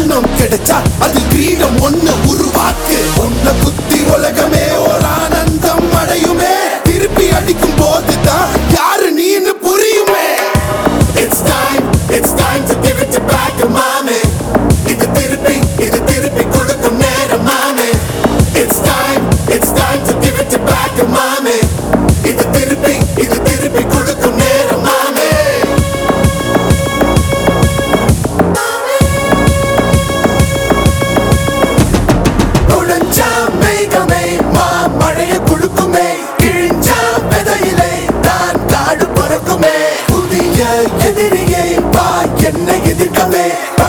ஞானம் கிடைச்சா அது பீடம் ஒண்ணு உருவாக்கு. ஒன்ன புத்தி உலகமே ஒரு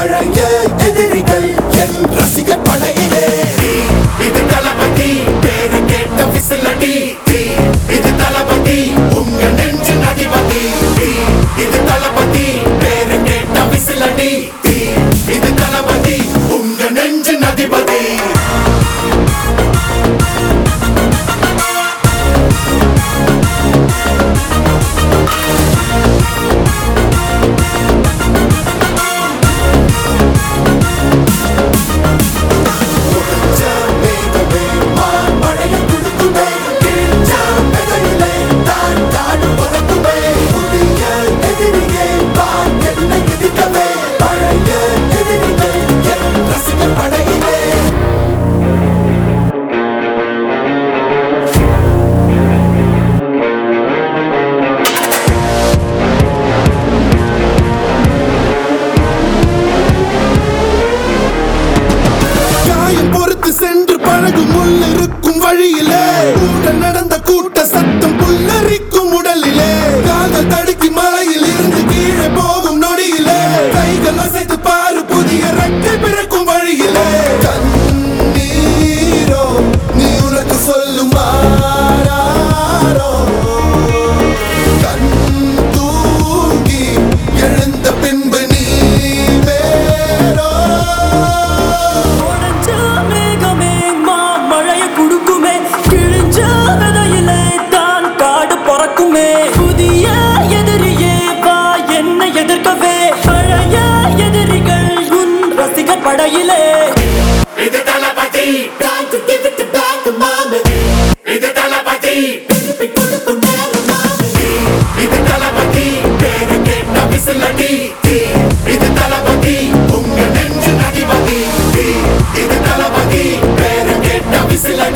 merengue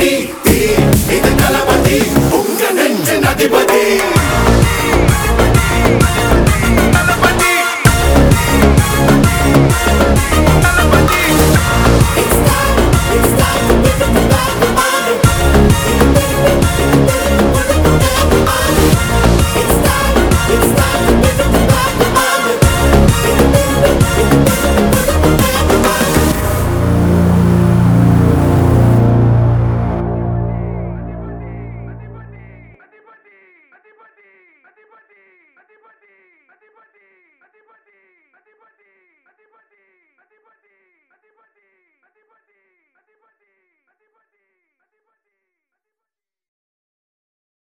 Ready?